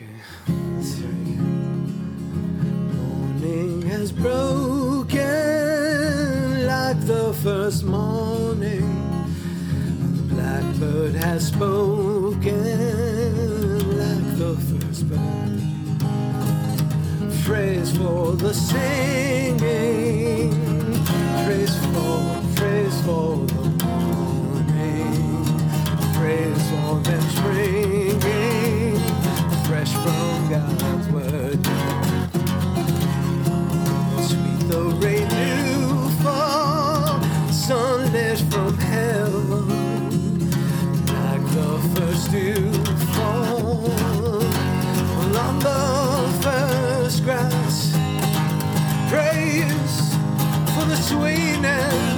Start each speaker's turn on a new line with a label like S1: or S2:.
S1: Okay, let's hear it. Morning has broken like the first morning. The blackbird has spoken like the first bird. Praise for the singing, first to fall, on the first grass. Praise for the sweetness.